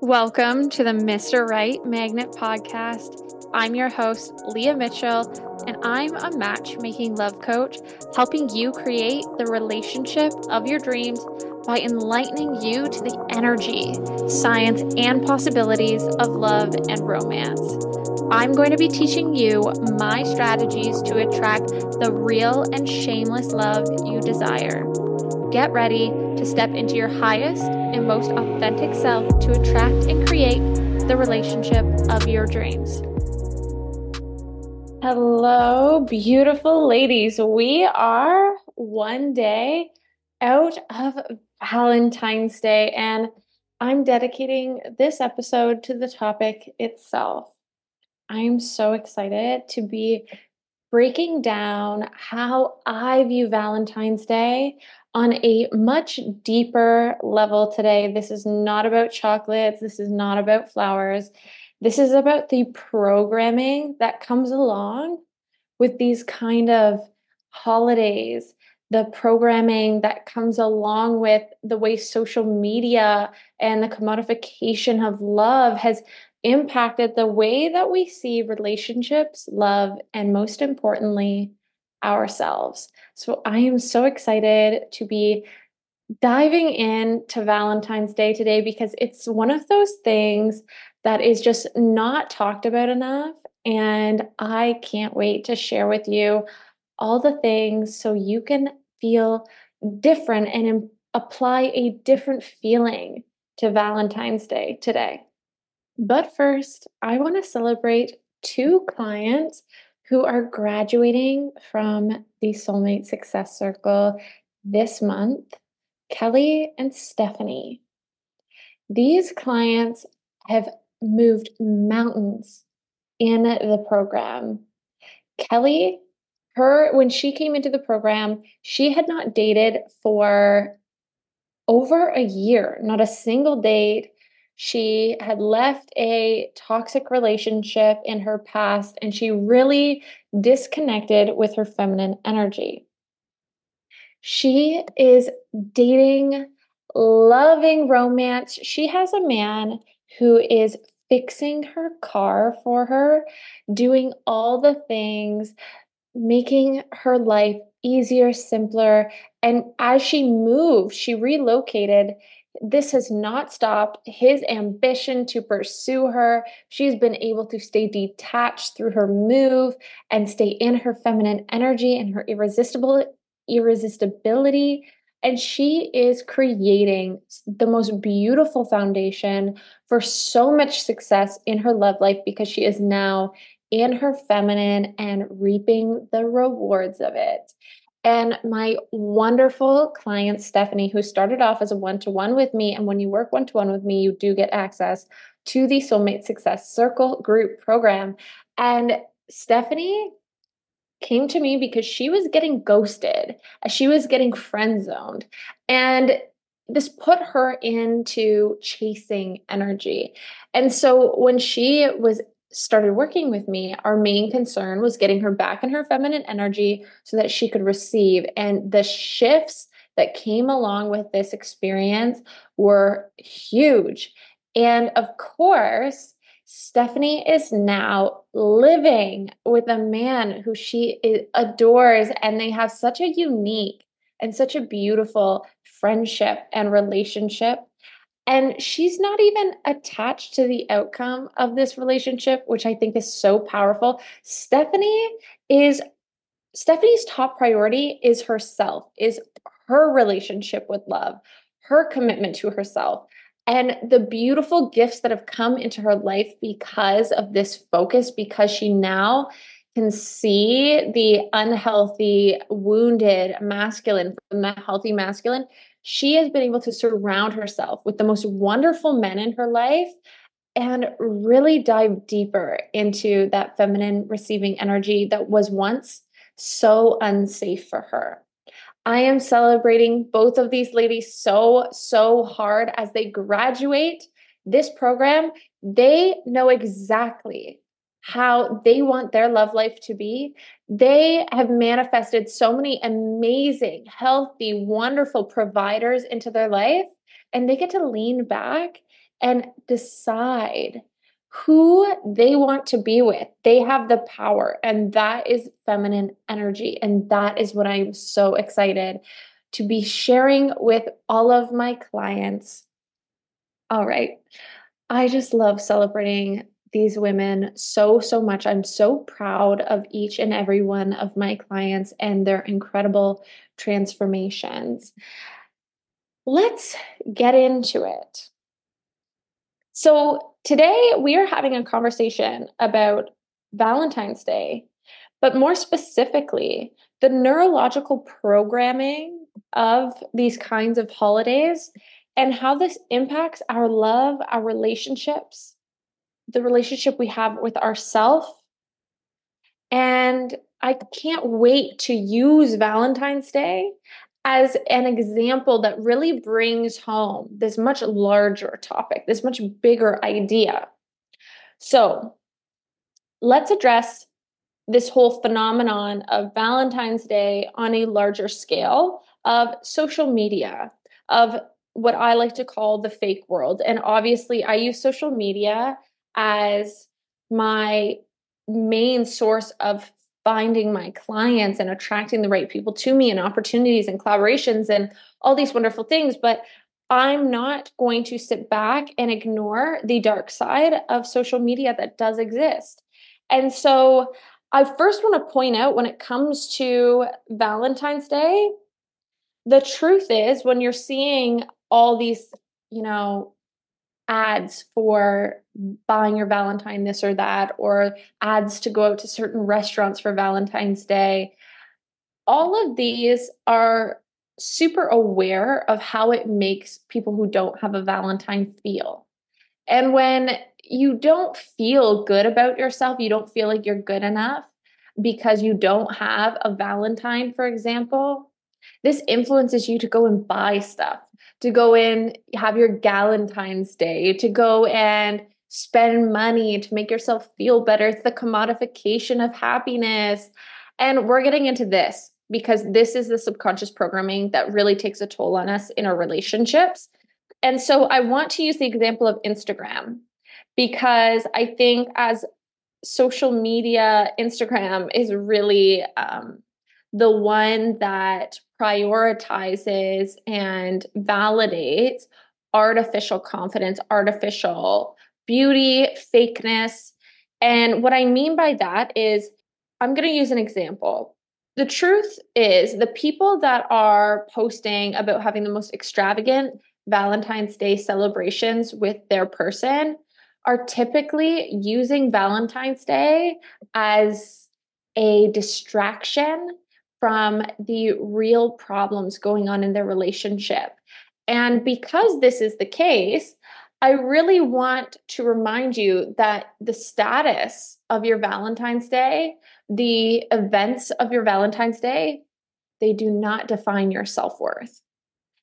Welcome to the Mr. Right Magnet podcast. I'm your host, Leah Mitchell, and I'm a matchmaking love coach helping you create the relationship of your dreams by enlightening you to the energy, science, and possibilities of love and romance. I'm going to be teaching you my strategies to attract the real and shameless love you desire. Get ready to step into your highest and most authentic self to attract and create the relationship of your dreams. Hello, beautiful ladies. We are one day out of Valentine's Day, and I'm dedicating this episode to the topic itself. I'm so excited to be breaking down how I view Valentine's Day on a much deeper level today. This is not about chocolates, this is not about flowers. This is about the programming that comes along with these kind of holidays, the programming that comes along with the way social media and the commodification of love has impacted the way that we see relationships, love, and most importantly, ourselves. So I am so excited to be diving into Valentine's Day today because it's one of those things that is just not talked about enough. And I can't wait to share with you all the things so you can feel different and apply a different feeling to Valentine's Day today. But first, I want to celebrate two clients who are graduating from the Soulmate Success Circle this month Kelly and Stephanie. These clients have moved mountains in the program. Kelly, her when she came into the program, she had not dated for over a year, not a single date. She had left a toxic relationship in her past and she really disconnected with her feminine energy. She is dating, loving romance. She has a man who is fixing her car for her, doing all the things, making her life easier, simpler. And as she moved, she relocated this has not stopped his ambition to pursue her. She's been able to stay detached through her move and stay in her feminine energy and her irresistible irresistibility. And she is creating the most beautiful foundation for so much success in her love life because she is now in her feminine and reaping the rewards of it. And my wonderful client, Stephanie, who started off as a one to one with me. And when you work one to one with me, you do get access to the Soulmate Success Circle group program. And Stephanie came to me because she was getting ghosted, she was getting friend zoned. And this put her into chasing energy. And so when she was started working with me, our main concern was getting her back in her feminine energy so that she could receive. And the shifts that came along with this experience were huge. And of course, Stephanie is now living with a man who she adores, and they have such a unique and such a beautiful friendship and relationship and she's not even attached to the outcome of this relationship, which I think is so powerful. Stephanie is Stephanie's top priority is herself, is her relationship with love, her commitment to herself, and the beautiful gifts that have come into her life because of this focus, because she now can see the unhealthy, wounded masculine from the healthy masculine she has been able to surround herself with the most wonderful men in her life and really dive deeper into that feminine receiving energy that was once so unsafe for her. I am celebrating both of these ladies so, so hard as they graduate this program. They know exactly how they want their love life to be. They have manifested so many amazing, healthy, wonderful providers into their life, and they get to lean back and decide who they want to be with. They have the power, and that is feminine energy. And that is what I'm so excited to be sharing with all of my clients. All right. I just love celebrating these women so, so much. I'm so proud of each and every one of my clients and their incredible transformations. Let's get into it. So, Today, we are having a conversation about Valentine's Day, but more specifically, the neurological programming of these kinds of holidays and how this impacts our love, our relationships, the relationship we have with ourselves. And I can't wait to use Valentine's Day as an example that really brings home this much larger topic, this much bigger idea. So let's address this whole phenomenon of Valentine's Day on a larger scale of social media, of what I like to call the fake world. And obviously, I use social media as my main source of finding my clients and attracting the right people to me and opportunities and collaborations and all these wonderful things. But I'm not going to sit back and ignore the dark side of social media that does exist. And so I first want to point out when it comes to Valentine's Day, the truth is when you're seeing all these, you know, ads for buying your Valentine this or that, or ads to go out to certain restaurants for Valentine's Day. All of these are super aware of how it makes people who don't have a Valentine feel. And when you don't feel good about yourself, you don't feel like you're good enough because you don't have a Valentine, for example, this influences you to go and buy stuff to go in, have your Galentine's Day, to go and spend money to make yourself feel better. It's the commodification of happiness. And we're getting into this because this is the subconscious programming that really takes a toll on us in our relationships. And so I want to use the example of Instagram because I think as social media, Instagram is really um, the one that prioritizes and validates artificial confidence, artificial beauty, fakeness. And what I mean by that is, I'm going to use an example. The truth is, the people that are posting about having the most extravagant Valentine's Day celebrations with their person are typically using Valentine's Day as a distraction from the real problems going on in their relationship. And because this is the case, I really want to remind you that the status of your Valentine's Day, the events of your Valentine's Day, they do not define your self worth.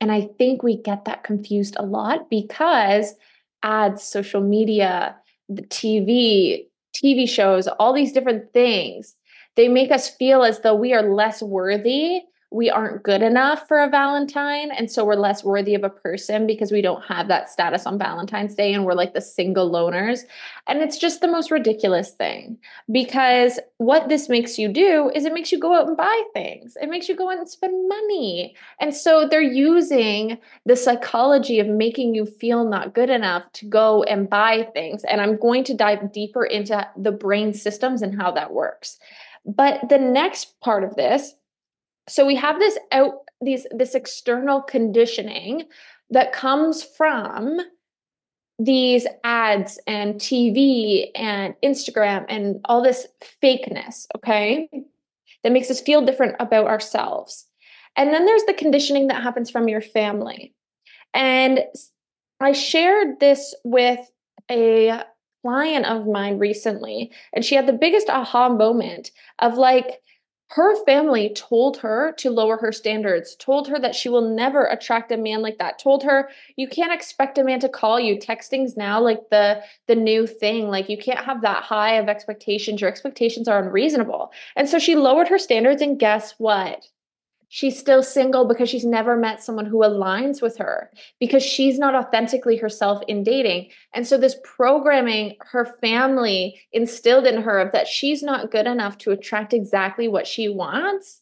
And I think we get that confused a lot because ads, social media, the TV, TV shows, all these different things they make us feel as though we are less worthy we aren't good enough for a Valentine. And so we're less worthy of a person because we don't have that status on Valentine's Day and we're like the single loners. And it's just the most ridiculous thing because what this makes you do is it makes you go out and buy things, it makes you go out and spend money. And so they're using the psychology of making you feel not good enough to go and buy things. And I'm going to dive deeper into the brain systems and how that works. But the next part of this so we have this out these this external conditioning that comes from these ads and TV and Instagram and all this fakeness, okay? That makes us feel different about ourselves. And then there's the conditioning that happens from your family. And I shared this with a client of mine recently, and she had the biggest aha moment of like, her family told her to lower her standards, told her that she will never attract a man like that, told her you can't expect a man to call you. Texting's now like the the new thing. Like you can't have that high of expectations. Your expectations are unreasonable. And so she lowered her standards and guess what? She's still single because she's never met someone who aligns with her because she's not authentically herself in dating. And so this programming her family instilled in her of that she's not good enough to attract exactly what she wants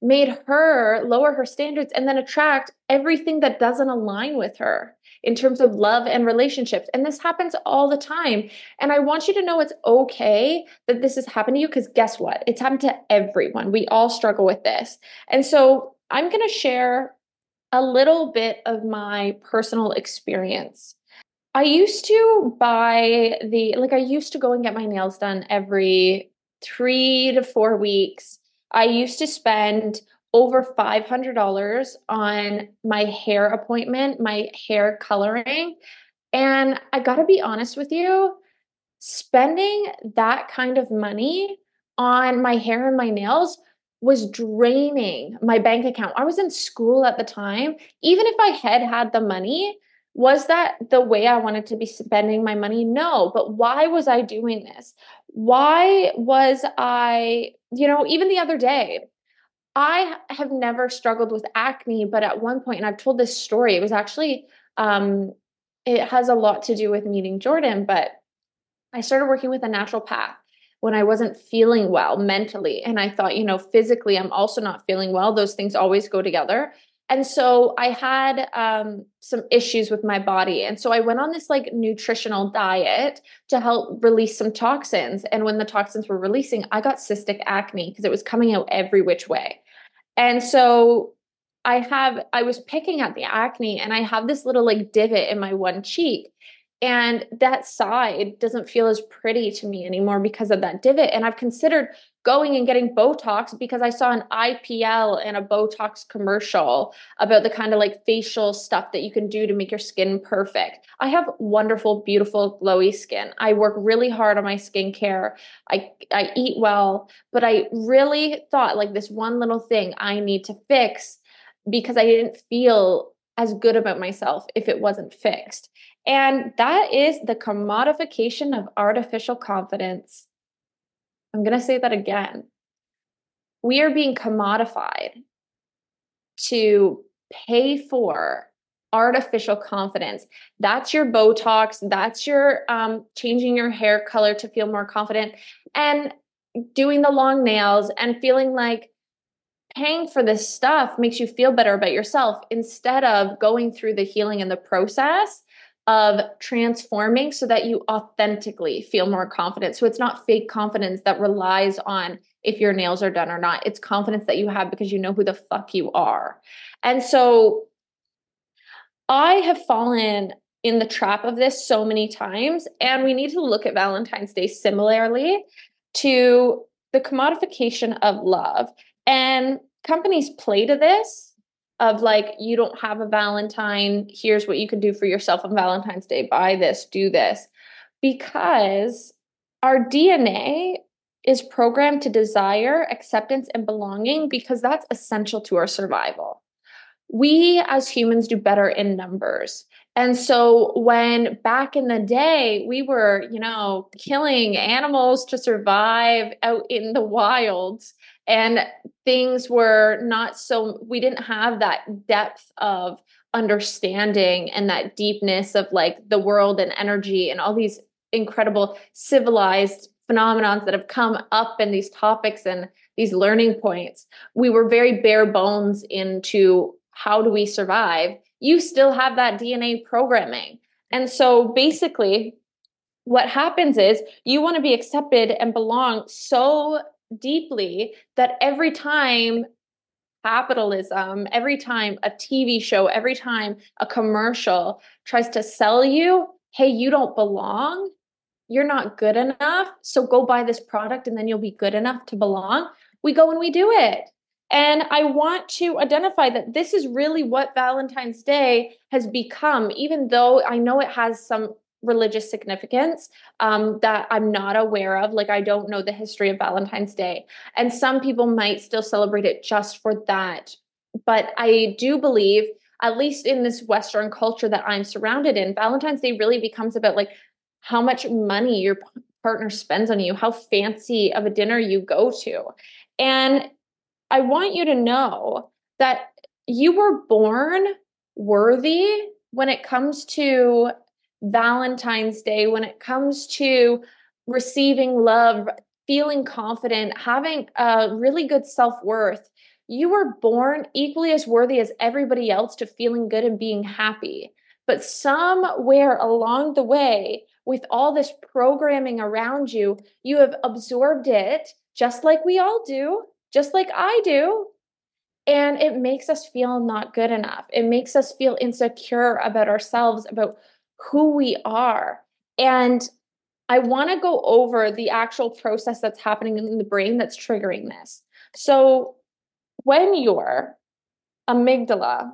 made her lower her standards and then attract everything that doesn't align with her in terms of love and relationships. And this happens all the time. And I want you to know it's okay that this has happened to you because guess what? It's happened to everyone. We all struggle with this. And so I'm going to share a little bit of my personal experience. I used to buy the, like, I used to go and get my nails done every three to four weeks. I used to spend over $500 on my hair appointment, my hair coloring. And I got to be honest with you, spending that kind of money on my hair and my nails was draining my bank account. I was in school at the time. Even if I had had the money, was that the way I wanted to be spending my money? No. But why was I doing this? Why was I, you know, even the other day, I have never struggled with acne, but at one point, and I've told this story, it was actually, um, it has a lot to do with meeting Jordan, but I started working with a naturopath when I wasn't feeling well mentally. And I thought, you know, physically, I'm also not feeling well. Those things always go together. And so I had um, some issues with my body. And so I went on this like nutritional diet to help release some toxins. And when the toxins were releasing, I got cystic acne because it was coming out every which way. And so I have, I was picking at the acne and I have this little like divot in my one cheek. And that side doesn't feel as pretty to me anymore because of that divot. And I've considered going and getting Botox because I saw an IPL and a Botox commercial about the kind of like facial stuff that you can do to make your skin perfect. I have wonderful, beautiful, glowy skin. I work really hard on my skincare. I, I eat well, but I really thought like this one little thing I need to fix because I didn't feel as good about myself if it wasn't fixed. And that is the commodification of artificial confidence. I'm going to say that again. We are being commodified to pay for artificial confidence. That's your Botox. That's your um, changing your hair color to feel more confident and doing the long nails and feeling like paying for this stuff makes you feel better about yourself instead of going through the healing and the process of transforming so that you authentically feel more confident. So it's not fake confidence that relies on if your nails are done or not. It's confidence that you have because you know who the fuck you are. And so I have fallen in the trap of this so many times. And we need to look at Valentine's Day similarly to the commodification of love. And companies play to this of like you don't have a valentine here's what you can do for yourself on valentine's day buy this do this. Because our dna is programmed to desire acceptance and belonging because that's essential to our survival. We as humans do better in numbers. And so when back in the day we were you know killing animals to survive out in the wilds and things were not so we didn't have that depth of understanding and that deepness of like the world and energy and all these incredible civilized phenomenons that have come up in these topics and these learning points. We were very bare bones into how do we survive. You still have that dna programming. And so basically what happens is you want to be accepted and belong so deeply that every time capitalism, every time a TV show, every time a commercial tries to sell you, hey, you don't belong, you're not good enough, so go buy this product and then you'll be good enough to belong. We go and we do it. And I want to identify that this is really what Valentine's Day has become, even though I know it has some religious significance um, that I'm not aware of. Like, I don't know the history of Valentine's Day. And some people might still celebrate it just for that. But I do believe, at least in this Western culture that I'm surrounded in, Valentine's Day really becomes about like how much money your partner spends on you, how fancy of a dinner you go to. And I want you to know that you were born worthy when it comes to Valentine's Day, when it comes to receiving love, feeling confident, having a really good self worth. You were born equally as worthy as everybody else to feeling good and being happy. But somewhere along the way, with all this programming around you, you have absorbed it just like we all do, just like I do. And it makes us feel not good enough. It makes us feel insecure about ourselves, about who we are. And I want to go over the actual process that's happening in the brain that's triggering this. So, when your amygdala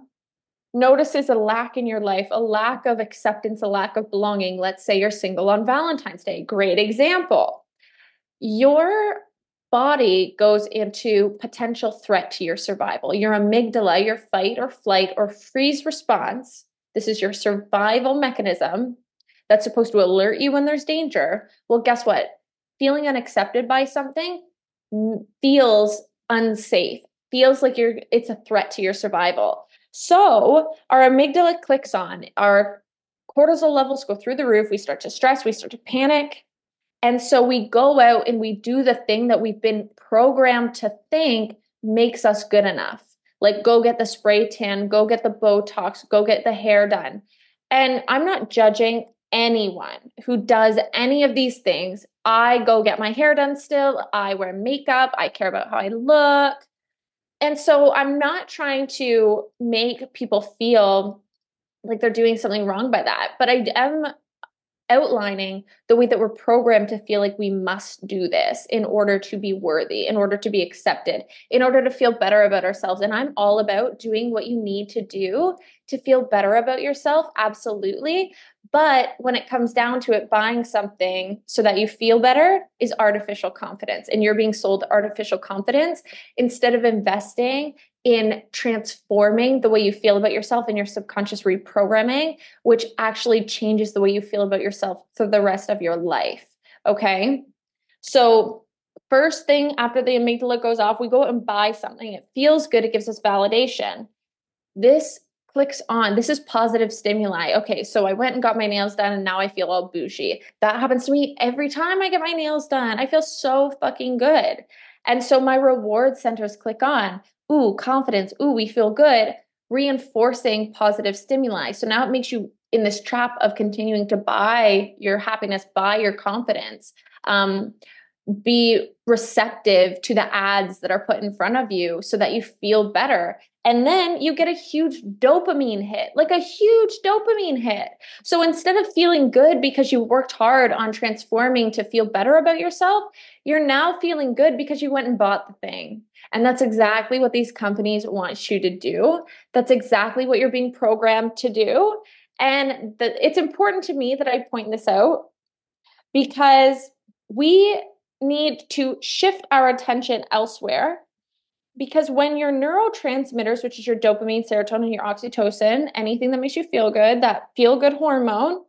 notices a lack in your life, a lack of acceptance, a lack of belonging, let's say you're single on Valentine's Day, great example. Your body goes into potential threat to your survival. Your amygdala, your fight or flight or freeze response, this is your survival mechanism that's supposed to alert you when there's danger. Well, guess what? Feeling unaccepted by something feels unsafe, feels like you're it's a threat to your survival. So, our amygdala clicks on, our cortisol levels go through the roof, we start to stress, we start to panic. And so we go out and we do the thing that we've been programmed to think makes us good enough. Like go get the spray tan, go get the Botox, go get the hair done. And I'm not judging anyone who does any of these things. I go get my hair done still. I wear makeup. I care about how I look. And so I'm not trying to make people feel like they're doing something wrong by that, but I am outlining the way that we're programmed to feel like we must do this in order to be worthy, in order to be accepted, in order to feel better about ourselves. And I'm all about doing what you need to do to feel better about yourself, absolutely. But when it comes down to it, buying something so that you feel better is artificial confidence. And you're being sold artificial confidence instead of investing in transforming the way you feel about yourself and your subconscious reprogramming, which actually changes the way you feel about yourself for the rest of your life. Okay. So, first thing after the amygdala goes off, we go and buy something. It feels good, it gives us validation. This clicks on. This is positive stimuli. Okay, so I went and got my nails done and now I feel all bougie. That happens to me every time I get my nails done. I feel so fucking good. And so my reward centers click on. Ooh, confidence. Ooh, we feel good. Reinforcing positive stimuli. So now it makes you in this trap of continuing to buy your happiness, buy your confidence. Um, be receptive to the ads that are put in front of you so that you feel better. And then you get a huge dopamine hit, like a huge dopamine hit. So instead of feeling good because you worked hard on transforming to feel better about yourself, you're now feeling good because you went and bought the thing. And that's exactly what these companies want you to do. That's exactly what you're being programmed to do. And the, it's important to me that I point this out because we need to shift our attention elsewhere because when your neurotransmitters, which is your dopamine, serotonin, your oxytocin, anything that makes you feel good, that feel good hormone,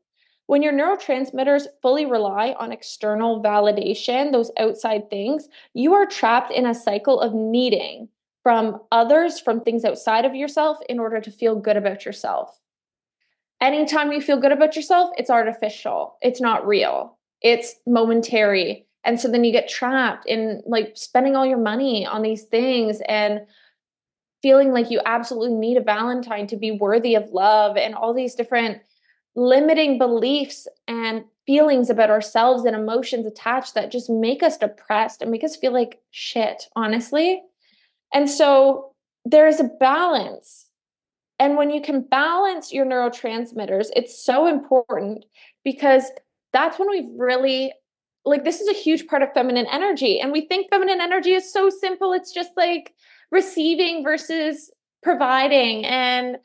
when your neurotransmitters fully rely on external validation, those outside things, you are trapped in a cycle of needing from others, from things outside of yourself in order to feel good about yourself. Anytime you feel good about yourself, it's artificial, it's not real, it's momentary. And so then you get trapped in like spending all your money on these things and feeling like you absolutely need a Valentine to be worthy of love and all these different limiting beliefs and feelings about ourselves and emotions attached that just make us depressed and make us feel like shit, honestly. And so there is a balance. And when you can balance your neurotransmitters, it's so important because that's when we've really like this is a huge part of feminine energy and we think feminine energy is so simple it's just like receiving versus providing and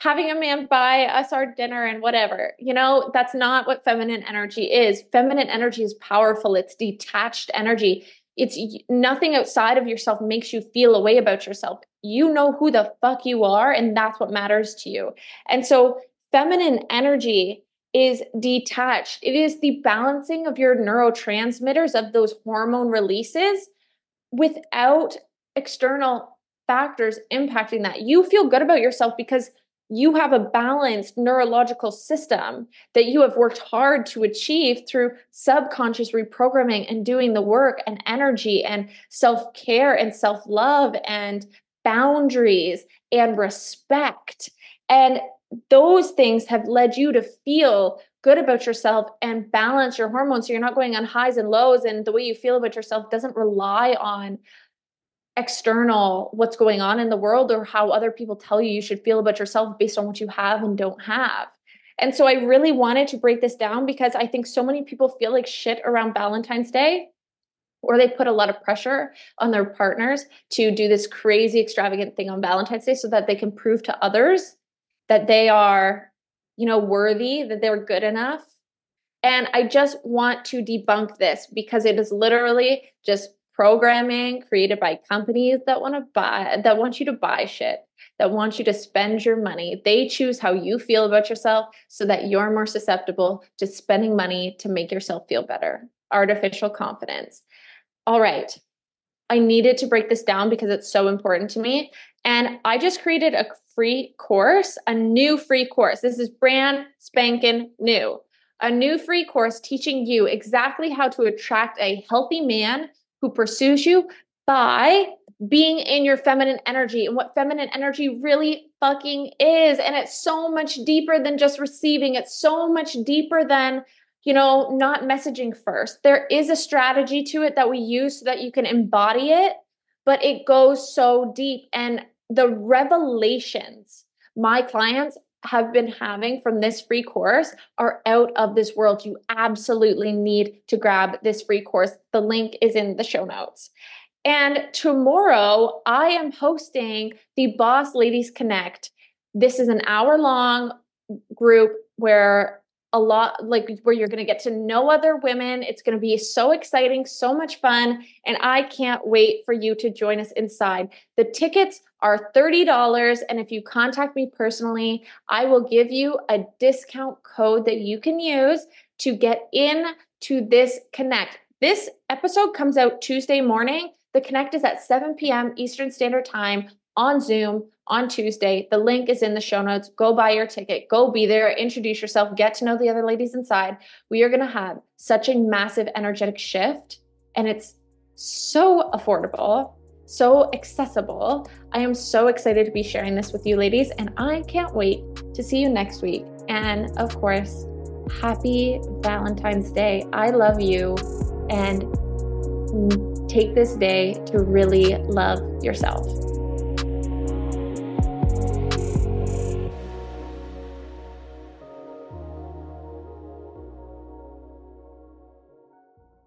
having a man buy us our dinner and whatever you know that's not what feminine energy is. Feminine energy is powerful. It's detached energy. It's nothing outside of yourself makes you feel a way about yourself. You know who the fuck you are and that's what matters to you. And so feminine energy is detached. It is the balancing of your neurotransmitters, of those hormone releases without external factors impacting that. You feel good about yourself because you have a balanced neurological system that you have worked hard to achieve through subconscious reprogramming and doing the work and energy and self care and self love and boundaries and respect. And those things have led you to feel good about yourself and balance your hormones so you're not going on highs and lows and the way you feel about yourself doesn't rely on external what's going on in the world or how other people tell you you should feel about yourself based on what you have and don't have. And so I really wanted to break this down because I think so many people feel like shit around Valentine's Day or they put a lot of pressure on their partners to do this crazy extravagant thing on Valentine's Day so that they can prove to others that they are, you know, worthy, that they're good enough. And I just want to debunk this because it is literally just programming created by companies that want to buy that want you to buy shit that want you to spend your money. They choose how you feel about yourself so that you're more susceptible to spending money to make yourself feel better. Artificial confidence. All right. I needed to break this down because it's so important to me and i just created a free course a new free course. This is brand spanking new. A new free course teaching you exactly how to attract a healthy man who pursues you by being in your feminine energy and what feminine energy really fucking is. And it's so much deeper than just receiving, it's so much deeper than, you know, not messaging first. There is a strategy to it that we use so that you can embody it, but it goes so deep. And the revelations my clients have been having from this free course are out of this world. You absolutely need to grab this free course. The link is in the show notes. And tomorrow, I am hosting the Boss Ladies Connect. This is an hour long group where a lot like where you're going to get to know other women. It's going to be so exciting, so much fun, and I can't wait for you to join us inside. The tickets are $30 and if you contact me personally, I will give you a discount code that you can use to get in to this connect. This episode comes out Tuesday morning. The connect is at 7 p.m. Eastern Standard Time on Zoom on Tuesday. The link is in the show notes. Go buy your ticket. Go be there. Introduce yourself. Get to know the other ladies inside. We are going to have such a massive energetic shift, and it's so affordable, so accessible. I am so excited to be sharing this with you, ladies, and I can't wait to see you next week. And of course, happy Valentine's Day. I love you, and take this day to really love yourself.